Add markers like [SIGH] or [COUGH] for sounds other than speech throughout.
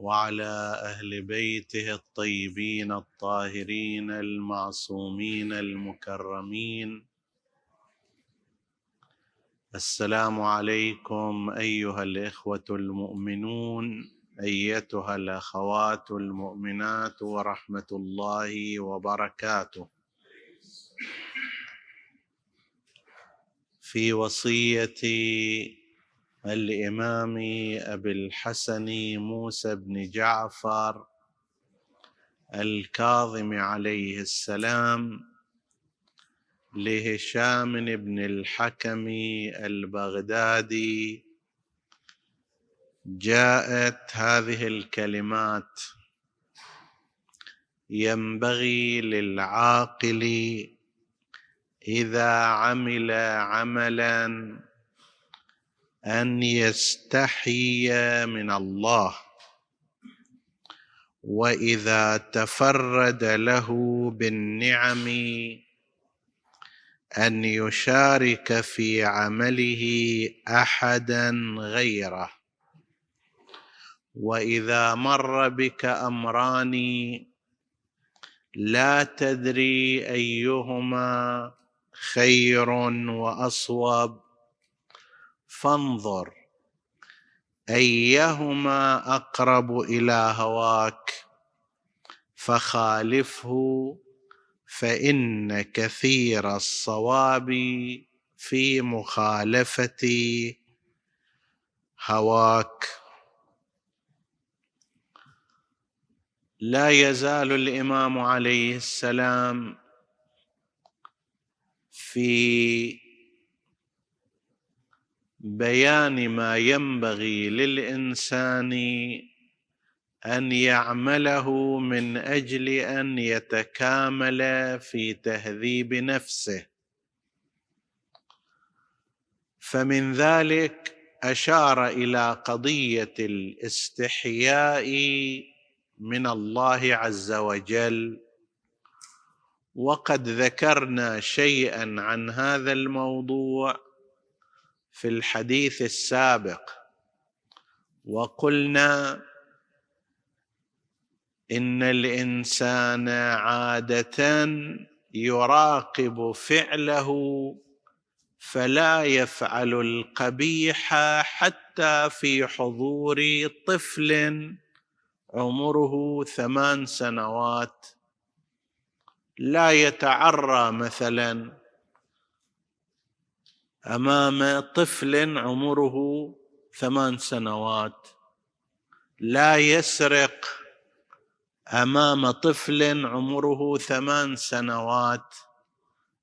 وعلى أهل بيته الطيبين الطاهرين المعصومين المكرمين. السلام عليكم أيها الإخوة المؤمنون أيتها الأخوات المؤمنات ورحمة الله وبركاته. في وصية الإمام أبي الحسن موسى بن جعفر الكاظم عليه السلام لهشام بن الحكم البغدادي. جاءت هذه الكلمات ينبغي للعاقل إذا عمل عملا أن يستحي من الله. وإذا تفرد له بالنعم أن يشارك في عمله أحدا غيره. وإذا مر بك أمران لا تدري أيهما خير وأصوب. فانظر. أيهما أقرب إلى هواك؟ فخالفه فإن كثير الصواب في مخالفه هواك. لا يزال الإمام عليه السلام في بيان ما ينبغي للإنسان أن يعمله من أجل أن يتكامل في تهذيب نفسه. فمن ذلك أشار إلى قضية الاستحياء من الله عز وجل. وقد ذكرنا شيئا عن هذا الموضوع. في الحديث السابق وقلنا إن الإنسان عادة يراقب فعله فلا يفعل القبيح حتى في حضور طفل عمره ثمان سنوات. لا يتعرى مثلا أمام طفل عمره ثمان سنوات. لا يسرق. أمام طفل عمره ثمان سنوات.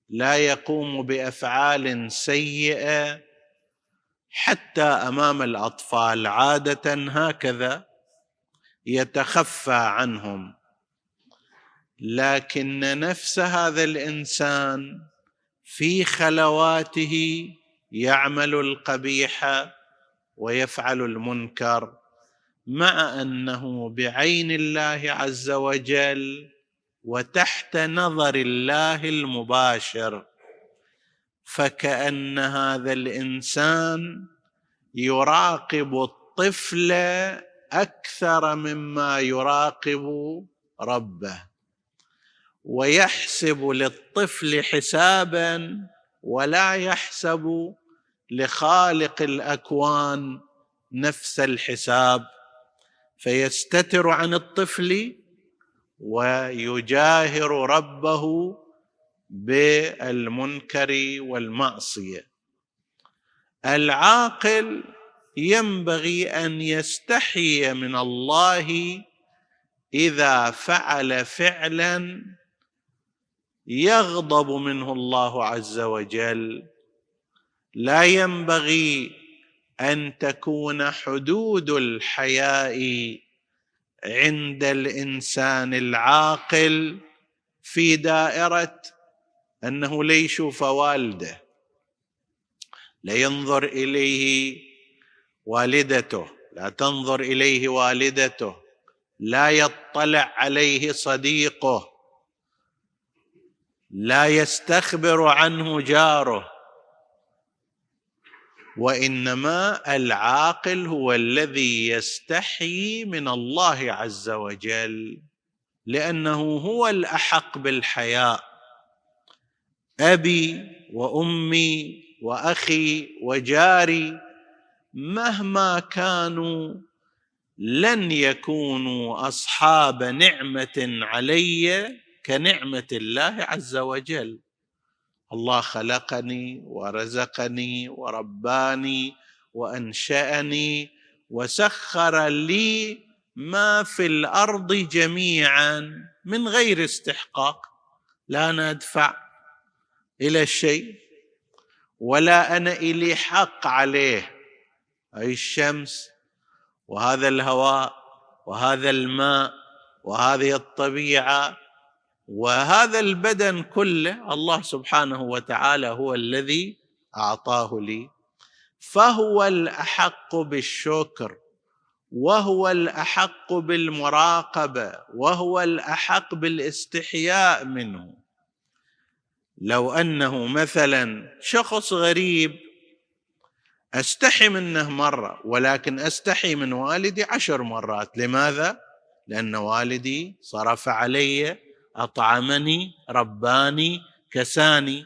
لا يقوم بأفعال سيئة. حتى أمام الأطفال عادة هكذا يتخفى عنهم. لكن نفس هذا الإنسان في خلواته يعمل القبيح ويفعل المنكر مع أنه بعين الله عز وجل وتحت نظر الله المباشر فكأن هذا الإنسان يراقب الطفل أكثر مما يراقب ربه. ويحسب للطفل حسابا ولا يحسب لخالق الأكوان نفس الحساب. فيستتر عن الطفل ويجاهر ربه بالمنكر والمعصية. العاقل ينبغي أن يستحي من الله إذا فعل فعلا يغضب منه الله عز وجل. لا ينبغي أن تكون حدود الحياء عند الإنسان العاقل في دائرة أنه ليشوف والده لينظر إليه والدته لا تنظر إليه والدته. لا يطلع عليه صديقه. لا يستخبر عنه جاره. وإنما العاقل هو الذي يستحيي من الله عز وجل لأنه هو الأحق بالحياء. أبي وأمي وأخي وجاري مهما كانوا لن يكونوا أصحاب نعمة علي كنعمة الله عز وجل. الله خلقني ورزقني ورباني وأنشأني وسخر لي ما في الأرض جميعا من غير استحقاق. لا ندفع إلى الشيء ولا أنا إلي حق عليه. أي الشمس وهذا الهواء وهذا الماء وهذه الطبيعة وهذا البدن كله الله سبحانه وتعالى هو الذي أعطاه لي. فهو الأحق بالشكر وهو الأحق بالمراقبة وهو الأحق بالاستحياء منه. لو أنه مثلا شخص غريب أستحي منه مرة ولكن أستحي من والدي عشر مرات. لماذا؟ لأن والدي صرف علي أطعمني رباني كساني.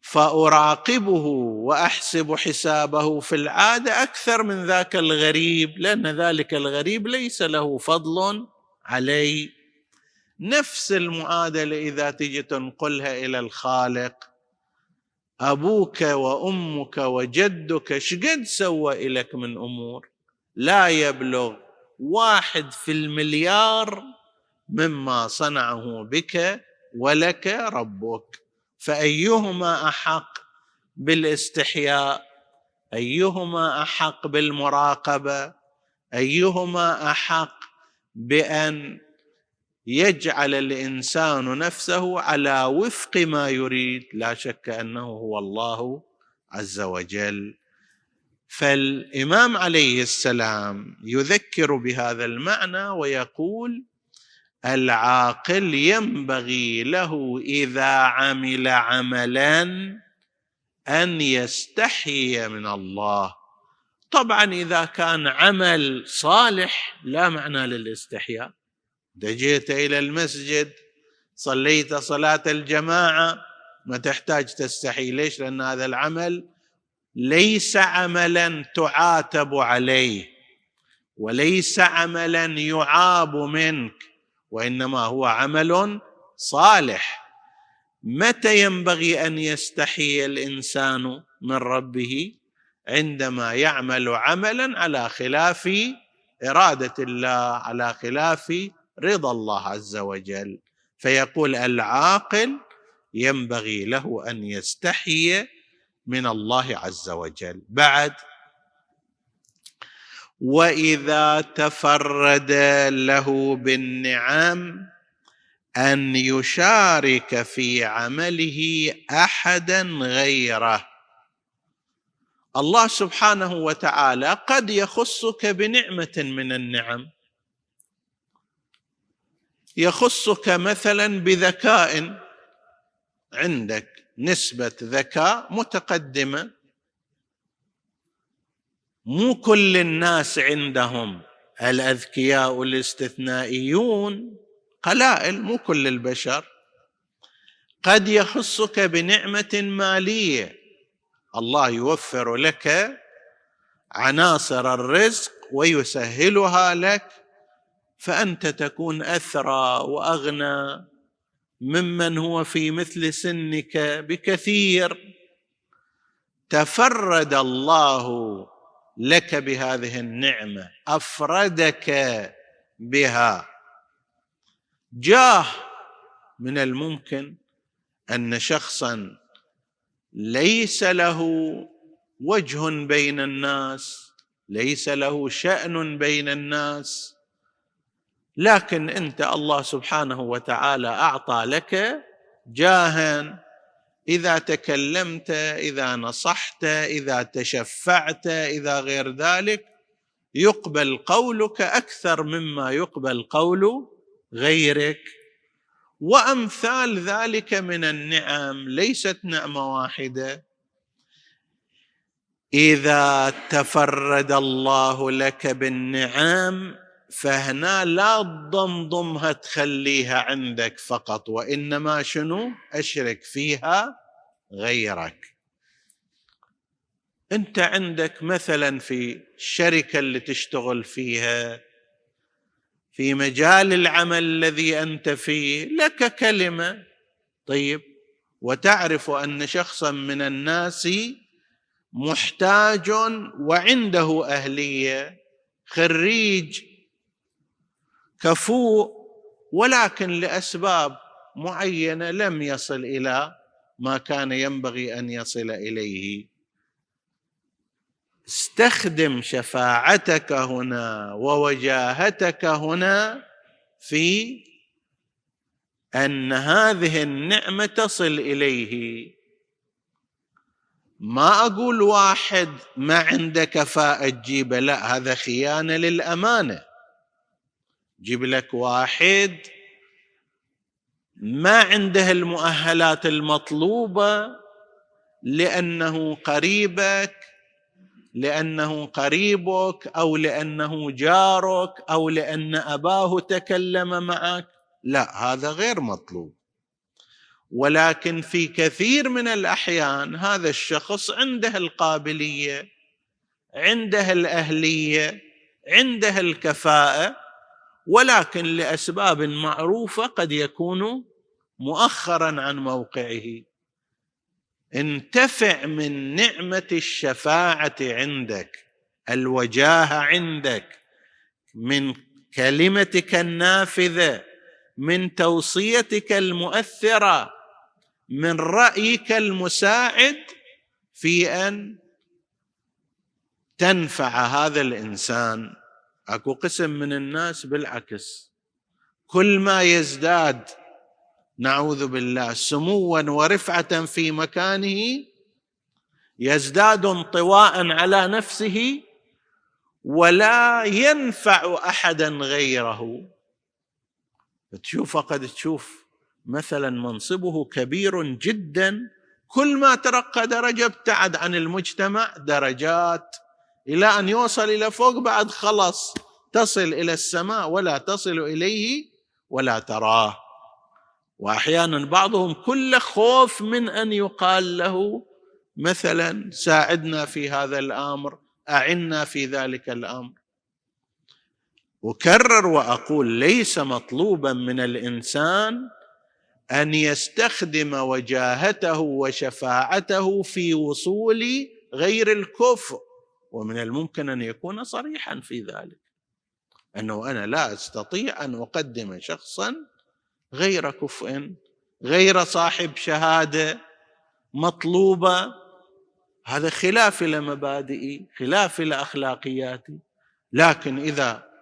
فأراقبه وأحسب حسابه في العادة أكثر من ذاك الغريب لأن ذلك الغريب ليس له فضل علي نفس المعادلة إذا تجي تنقلها إلى الخالق. أبوك وأمك وجدك شقد سوى لك من أمور. لا يبلغ واحد في المليار مما صنعه بك ولك ربك. فأيهما أحق بالاستحياء؟ أيهما أحق بالمراقبة؟ أيهما أحق بأن يجعل الإنسان نفسه على وفق ما يريد؟ لا شك أنه هو الله عز وجل. فالإمام عليه السلام يذكر بهذا المعنى ويقول العاقل ينبغي له إذا عمل عملا أن يستحي من الله. طبعا إذا كان عمل صالح لا معنى للاستحياء. جئت إلى المسجد صليت صلاة الجماعة ما تحتاج تستحي. ليش؟ لأن هذا العمل ليس عملا تعاتب عليه وليس عملا يعاب منك. وإنما هو عمل صالح. متى ينبغي أن يستحي الإنسان من ربه؟ عندما يعمل عملا على خلاف إرادة الله على خلاف رضا الله عز وجل. فيقول العاقل ينبغي له أن يستحي من الله عز وجل. بعد وإذا تفرد له بالنعم أن يشارك في عمله أحدا غيره. الله سبحانه وتعالى قد يخصك بنعمة من النعم. يخصك مثلا بذكاء عندك نسبة ذكاء متقدمة. مو كل الناس عندهم الأذكياء الاستثنائيون قلائل مو كل البشر. قد يخصك بنعمة مالية. الله يوفر لك عناصر الرزق ويسهلها لك فأنت تكون أثرى وأغنى ممن هو في مثل سنك بكثير. تفرد الله لك بهذه النعمة أفردك بها. جاه من الممكن أن شخصا ليس له وجه بين الناس ليس له شأن بين الناس لكن أنت الله سبحانه وتعالى أعطى لك جاها إذا تكلمت إذا نصحت إذا تشفعت إذا غير ذلك يقبل قولك أكثر مما يقبل قول غيرك. وأمثال ذلك من النعم ليست نعمة واحدة. إذا تفرد الله لك بالنعم فهنا لا تضمضمها تخليها عندك فقط وإنما شنو؟ أشرك فيها غيرك. أنت عندك مثلا في الشركة اللي تشتغل فيها في مجال العمل الذي أنت فيه لك كلمة. طيب وتعرف أن شخصا من الناس محتاج وعنده أهلية خريج كفوء ولكن لأسباب معينة لم يصل إلى ما كان ينبغي أن يصل إليه. استخدم شفاعتك هنا ووجاهتك هنا في أن هذه النعمة تصل إليه. ما أقول واحد ما عنده كفاءه تجيبه لا هذا خيانة للأمانة. جيب لك واحد ما عنده المؤهلات المطلوبة لأنه قريبك لأنه قريبك أو لأنه جارك أو لأن أباه تكلم معك. لا هذا غير مطلوب. ولكن في كثير من الأحيان هذا الشخص عنده القابلية عنده الأهلية عنده الكفاءة ولكن لأسباب معروفة قد يكون مؤخرا عن موقعه. انتفع من نعمة الشفاعة عندك الوجاهه عندك من كلمتك النافذة من توصيتك المؤثرة من رأيك المساعد في أن تنفع هذا الإنسان. اكو قسم من الناس بالعكس. كل ما يزداد نعوذ بالله سموا ورفعة في مكانه يزداد انطواء على نفسه ولا ينفع احدا غيره. تشوف قد تشوف مثلا منصبه كبير جدا كل ما ترقى درجة ابتعد عن المجتمع درجات إلى أن يوصل إلى فوق بعد خلص تصل إلى السماء ولا تصل إليه ولا تراه. وأحيانا بعضهم كل خوف من أن يقال له مثلا ساعدنا في هذا الأمر أعنا في ذلك الأمر. أكرر وأقول ليس مطلوبا من الإنسان أن يستخدم وجاهته وشفاعته في وصول غير الكفء ومن الممكن أن يكون صريحا في ذلك. أنه أنا لا أستطيع أن أقدم شخصا غير كفء غير صاحب شهادة مطلوبة. هذا خلاف لمبادئي خلاف لاخلاقياتي لكن إذا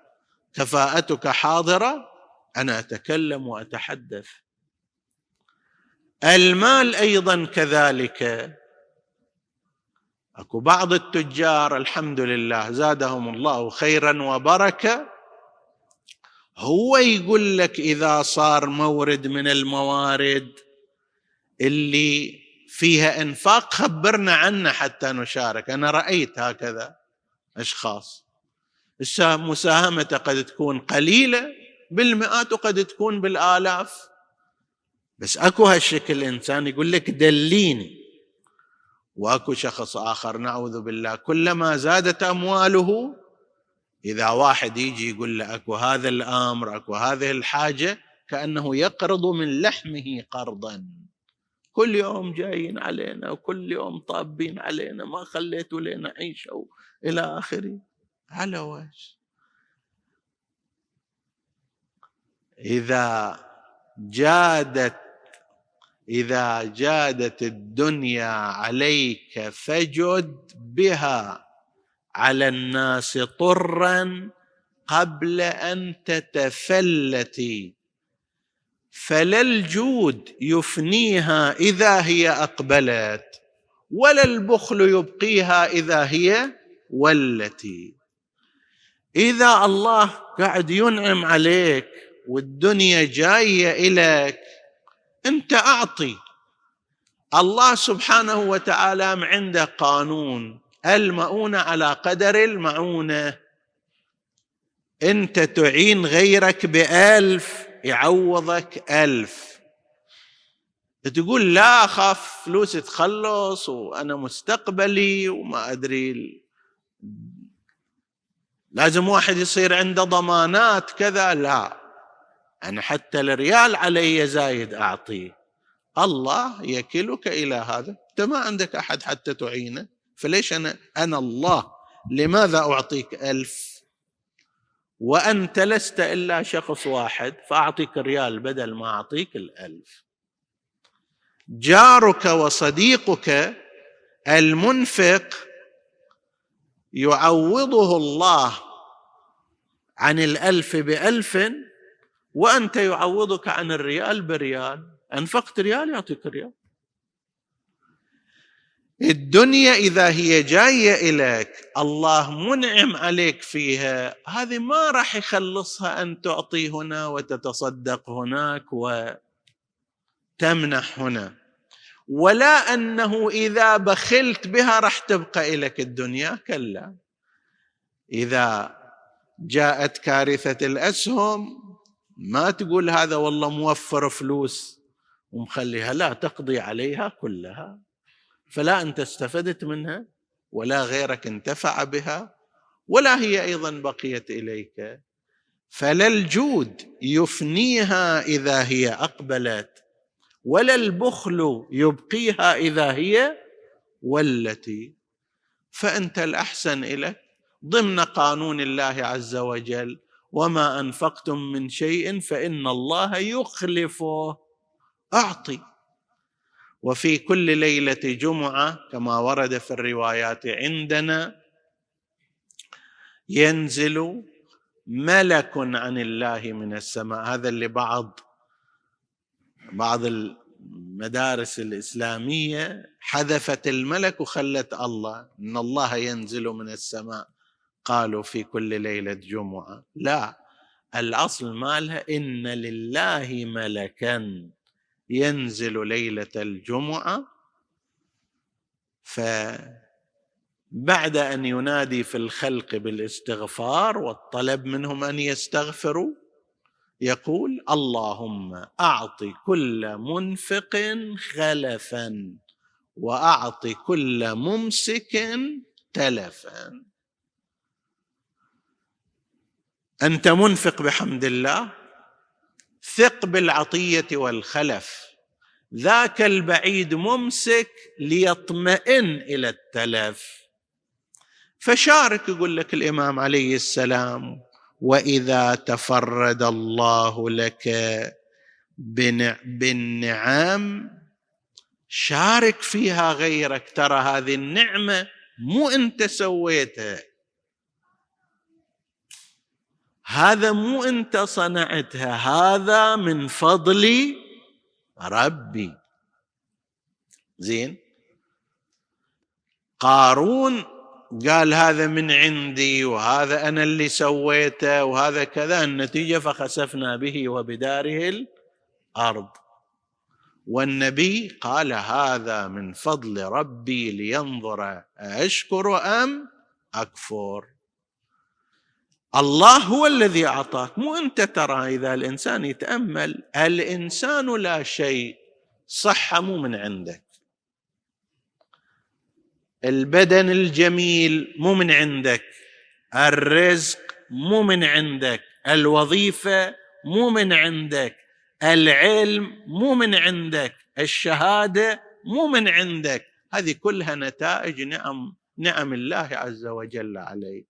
كفاءتك حاضرة أنا أتكلم وأتحدث. المال أيضا كذلك. اكو بعض التجار الحمد لله زادهم الله خيرا وبركة. هو يقول لك إذا صار مورد من الموارد اللي فيها انفاق خبرنا عنه حتى نشارك. أنا رأيت هكذا أشخاص. مساهمته قد تكون قليلة بالمئات وقد تكون بالآلاف. بس أكو هالشكل إنسان يقول لك دليني. واكو شخص آخر نعوذ بالله. كلما زادت أمواله إذا واحد يجي يقول له أكو هذا الأمر أكو هذه الحاجة كأنه يقرض من لحمه قرضا. كل يوم جايين علينا وكل يوم طابين علينا ما خليتوا لنا عيشه إلى آخره. على وجه. إذا جادت إذا جادت الدنيا عليك فجد بها على الناس طرا قبل أن تتفلتي فلا الجود يفنيها إذا هي أقبلت ولا البخل يبقيها إذا هي ولتي إذا الله قاعد ينعم عليك والدنيا جاية إليك انت اعطي. الله سبحانه وتعالى عنده قانون. المؤونه على قدر المعونه انت تعين غيرك بألف يعوضك ألف. تقول لا أخاف فلوس تخلص وأنا مستقبلي وما أدري لازم واحد يصير عنده ضمانات كذا. لا. أنا حتى الريال علي زايد أعطيه الله يكلك إلى هذا. أنت ما عندك أحد حتى تعينه. فليش أنا أنا الله. لماذا أعطيك ألف؟ وأنت لست إلا شخص واحد فأعطيك ريال بدل ما أعطيك الألف. جارك وصديقك المنفق يعوضه الله عن الألف بألف وأنت يعوضك عن الريال بريال. أنفقت ريال يعطيك ريال. الدنيا إذا هي جاية إليك الله منعم عليك فيها. هذه ما راح يخلصها أن تعطي هنا وتتصدق هناك وتمنح هنا. ولا أنه إذا بخلت بها راح تبقى إليك الدنيا كلا. إذا جاءت كارثة الأسهم ما تقول هذا والله موفر فلوس ومخليها لا تقضي عليها كلها. فلا أنت استفدت منها ولا غيرك انتفع بها ولا هي أيضا بقيت إليك. فلا الجود يفنيها إذا هي أقبلت ولا البخل يبقيها إذا هي والتي فأنت الأحسن لك ضمن قانون الله عز وجل. وما انفقتم من شيء فان الله يخلفه اعطي وفي كل ليله جمعه كما ورد في الروايات عندنا ينزل ملك عن الله من السماء. هذا اللي بعض بعض المدارس الإسلامية حذفت الملك وخلت الله إن الله ينزل من السماء. قالوا في كل ليلة جمعة. لا الأصل مالها إن لله ملكا ينزل ليلة الجمعة. فبعد أن ينادي في الخلق بالاستغفار والطلب منهم أن يستغفروا يقول اللهم أعط كل منفق خلفا وأعط كل ممسك تلفا. أنت منفق بحمد الله ثق بالعطية والخلف. ذاك البعيد ممسك ليطمئن إلى التلف. فشارك يقول لك الإمام عليه السلام وإذا تفرد الله لك بالنعم شارك فيها غيرك. ترى هذه النعمة مو أنت سويتها. هذا مو انت صنعتها هذا من فضل ربي. زين؟ قارون قال هذا من عندي وهذا أنا اللي سويته وهذا كذا النتيجة فخسفنا به وبداره الأرض. والنبي قال هذا من فضل ربي لينظر أشكر أم أكفر. الله هو الذي أعطاك مو أنت ترى إذا الإنسان يتأمل الإنسان لا شيء صحة مو من عندك. البدن الجميل مو من عندك الرزق مو من عندك الوظيفة مو من عندك العلم مو من عندك الشهادة مو من عندك. هذه كلها نتائج نعم نعم الله عز وجل عليك.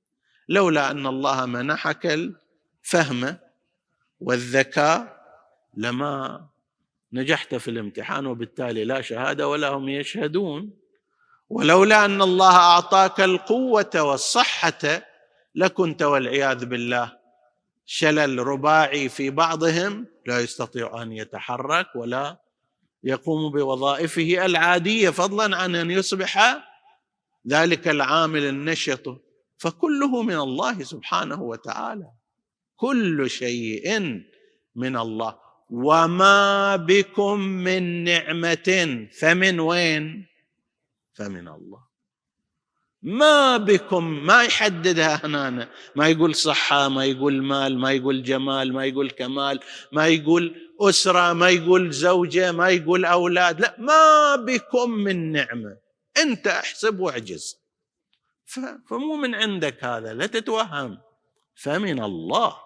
لولا أن الله منحك الفهم والذكاء لما نجحت في الامتحان وبالتالي لا شهادة ولا هم يشهدون. ولولا أن الله أعطاك القوة والصحة لكنت والعياذ بالله شلل رباعي في بعضهم لا يستطيع أن يتحرك ولا يقوم بوظائفه العادية فضلا عن أن يصبح ذلك العامل النشط. فكله من الله سبحانه وتعالى. كل شيء من الله. وما بكم من نعمة فمن وين؟ فمن الله. ما بكم ما يحددها هنا ما يقول صحة ما يقول مال ما يقول جمال ما يقول كمال ما يقول أسرة ما يقول زوجة ما يقول أولاد لا ما بكم من نعمة. أنت أحسب وأعجز. فمو من عندك هذا لا تتوهم. فمن الله.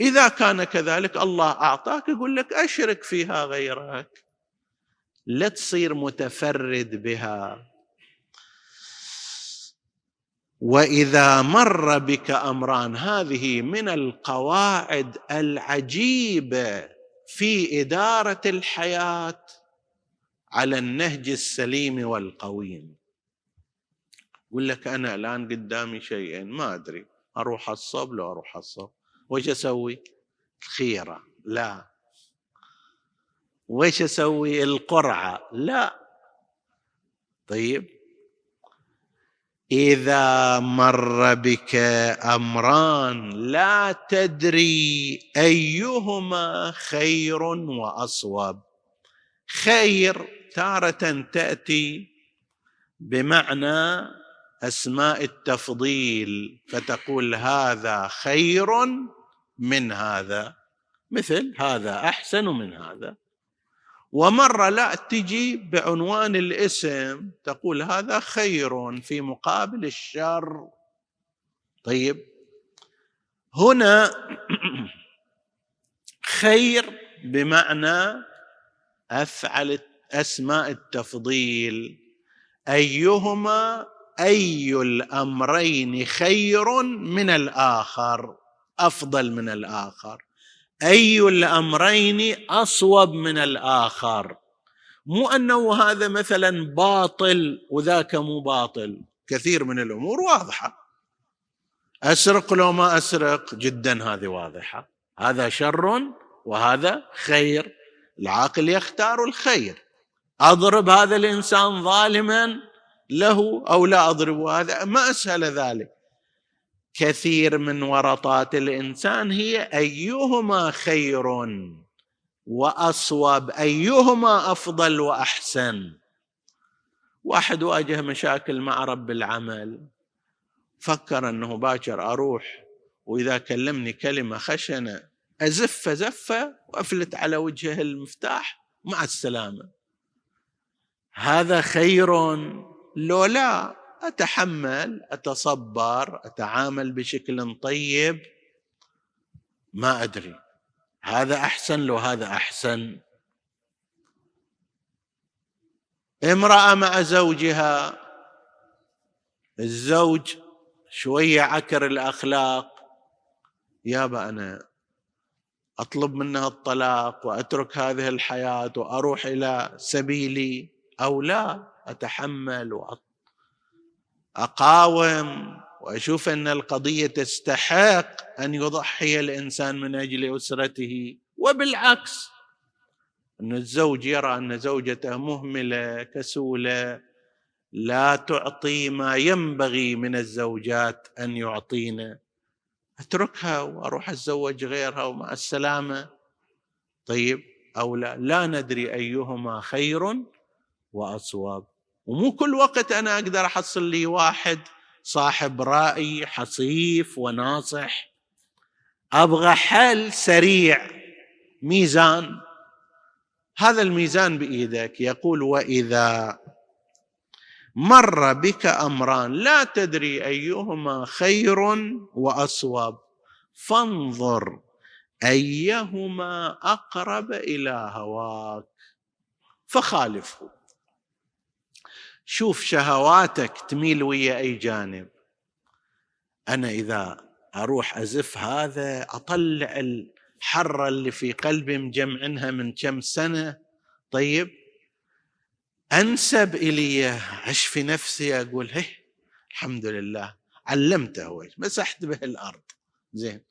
إذا كان كذلك الله أعطاك يقول لك أشرك فيها غيرك. لا تصير متفرد بها. وإذا مر بك أمران هذه من القواعد العجيبه في إدارة الحياة على النهج السليم والقويم. يقول لك أنا الآن قدامي شيئين ما أدري أروح الصب لو أروح الصب. وش أسوي؟ الخيرة لا. وش أسوي؟ القرعة لا. طيب. إذا مر بك أمران لا تدري أيهما خير وأصوب. خير تارة تأتي بمعنى أسماء التفضيل فتقول هذا خير من هذا مثل هذا أحسن من هذا. ومرة لا تجي بعنوان الاسم تقول هذا خير في مقابل الشر. طيب هنا [CLEARS THROAT] خير بمعنى أفعل أسماء التفضيل. أيهما أي الأمرين خير من الآخر؟ أفضل من الآخر. أي الأمرين أصوب من الآخر. مو أنه هذا مثلا باطل وذاك مو باطل. كثير من الأمور واضحة. أسرق لو ما أسرق جدا هذه واضحة. هذا شر وهذا خير. العاقل يختار الخير. أضرب هذا الإنسان ظالما له أو لا اضرب هذا ما أسهل ذلك. كثير من ورطات الإنسان هي أيهما خير وأصوب أيهما أفضل وأحسن. واحد واجه مشاكل مع رب العمل فكر أنه باكر أروح وإذا كلمني كلمة خشنة ازفه زفة وأفلت على وجهه المفتاح مع السلامة. هذا خير لو لا أتحمل أتصبر أتعامل بشكل طيب؟ ما أدري. هذا أحسن لو هذا أحسن. امرأة مع زوجها. الزوج شوية عكر الأخلاق. يابا أنا أطلب منها الطلاق وأترك هذه الحياة وأروح إلى سبيلي أو لا؟ أتحمل وأط... أقاوم وأشوف أن القضية تستحق أن يضحي الإنسان من أجل أسرته. وبالعكس أن الزوج يرى أن زوجته مهملة كسولة لا تعطي ما ينبغي من الزوجات أن يعطينا. أتركها وأروح أتزوج غيرها ومع السلامة. طيب أو لا لا ندري أيهما خير واصوب ومو كل وقت أنا أقدر أحصل لي واحد صاحب رأي حصيف وناصح. أبغى حل سريع ميزان. هذا الميزان بإيدك. يقول وإذا مر بك أمران لا تدري أيهما خير وأصوب فانظر أيهما أقرب إلى هواك. فخالفه. شوف شهواتك تميل ويا أي جانب. أنا إذا أروح أزف هذا أطلع الحره اللي في قلبي مجمعنها من كم سنة. طيب أنسب إلي أشفي نفسي أقول هي الحمد لله. علمته مسحت به الأرض. زين.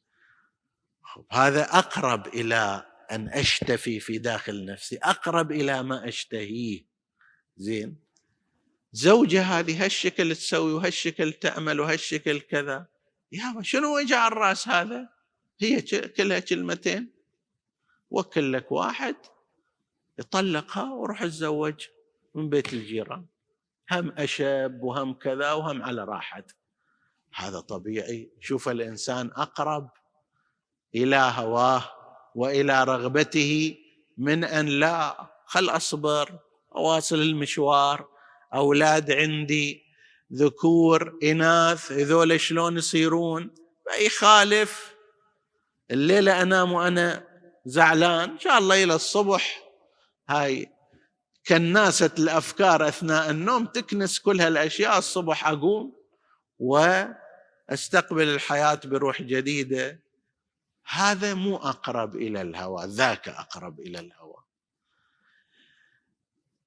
هذا أقرب إلى أن أشتفي في داخل نفسي أقرب إلى ما أشتهيه. زين. زوجة هذه هالشكل تسوي وهالشكل تعمل وهالشكل كذا. يا شنو وجع الرأس هذا؟ هي كلها كلمتين. وكل لك واحد يطلقها وروح اتزوج من بيت الجيران. هم أشب وهم كذا وهم على راحته هذا طبيعي. شوف الإنسان أقرب إلى هواه وإلى رغبته من أن لا خل أصبر أواصل المشوار أولاد عندي ذكور إناث هذول شلون يصيرون؟ يخالف. الليلة أنام وأنا زعلان إن شاء الله إلى الصبح. هاي كناسة الأفكار أثناء النوم تكنس كل هالأشياء الصبح أقوم وأستقبل الحياة بروح جديدة. هذا مو أقرب إلى الهوى ذاك أقرب إلى الهوى.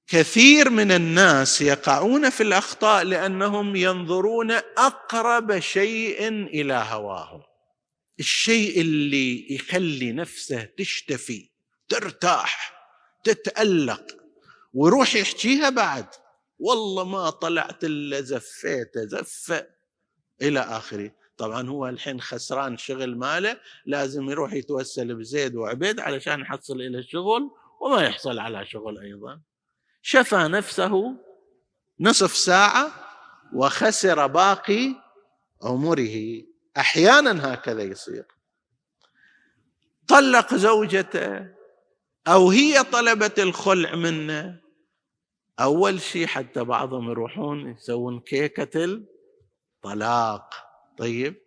كثير من الناس يقعون في الأخطاء لأنهم ينظرون أقرب شيء إلى هواهم. الشيء اللي يخلي نفسه تشتفي ترتاح تتألق ويروح يحكيها بعد. والله ما طلعت إلا زفيته زفه إلى آخره. طبعا هو الحين خسران شغل ماله لازم يروح يتوسل بزيد وعبيد علشان يحصل إلى الشغل وما يحصل على شغل أيضا. شفى نفسه نصف ساعة وخسر باقي عمره. أحيانا هكذا يصير. طلق زوجته أو هي طلبت الخلع منه. أول شيء حتى بعضهم يروحون يسوون كيكة الطلاق. طيب.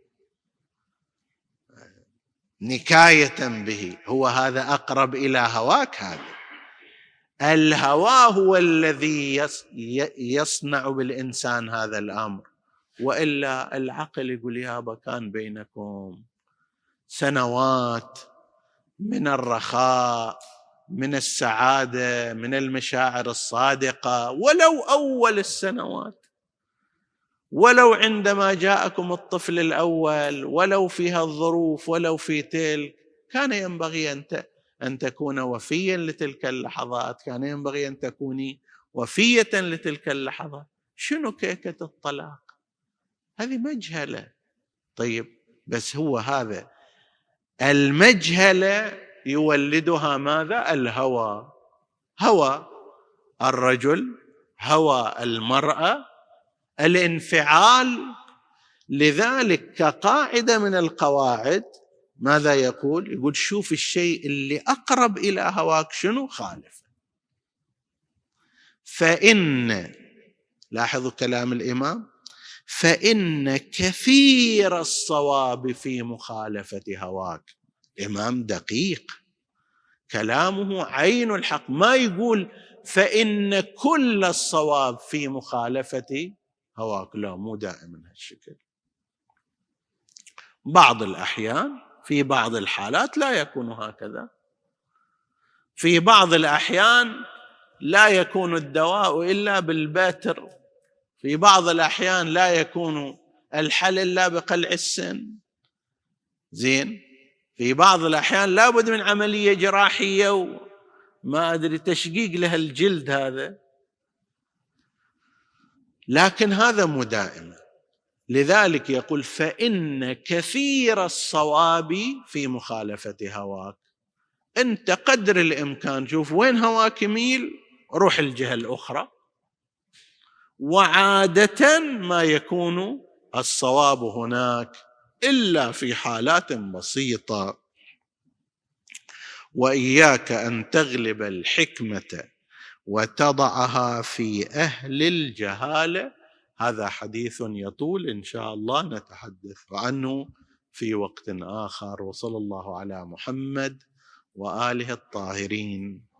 نكاية به. هو هذا أقرب إلى هواك هذا. الهوى هو الذي يصنع بالإنسان هذا الأمر. وإلا العقل يقول يابا كان بينكم سنوات من الرخاء من السعادة من المشاعر الصادقة. ولو أول السنوات ولو عندما جاءكم الطفل الأول ولو في هالظروف ولو في تلك كان ينبغي أن أن تكون وفيا لتلك اللحظات. كان ينبغي أن تكوني وفية لتلك اللحظات. شنو كيكة الطلاق؟ هذه مجهلة. طيب بس هو هذا. المجهلة يولدها ماذا؟ الهوى. هوى الرجل هوى المرأة الانفعال. لذلك كقاعدة من القواعد ماذا يقول؟ يقول شوف الشيء اللي أقرب إلى هواك شنو؟ خالف. فإن لاحظوا كلام الإمام فإن كثير الصواب في مخالفة هواك. امام دقيق. كلامه عين الحق. ما يقول فإن كل الصواب في مخالفة هواك. لا مو دائما هالشكل. بعض الأحيان في بعض الحالات لا يكون هكذا. في بعض الأحيان لا يكون الدواء إلا بالباتر في بعض الأحيان لا يكون الحل إلا بقلع السن. زين؟ في بعض الأحيان لابد من عملية جراحية وما أدري تشقيق لها الجلد هذا. لكن هذا مو دائما لذلك يقول فإن كثير الصواب في مخالفة هواك. أنت قدر الإمكان شوف وين هواك يميل؟ روح الجهة الأخرى. وعادة ما يكون الصواب هناك إلا في حالات بسيطة. وإياك أن تغلب الحكمة وتضعها في أهل الجهالة هذا حديث يطول إن شاء الله نتحدث عنه في وقت آخر وصلى الله على محمد وآله الطاهرين.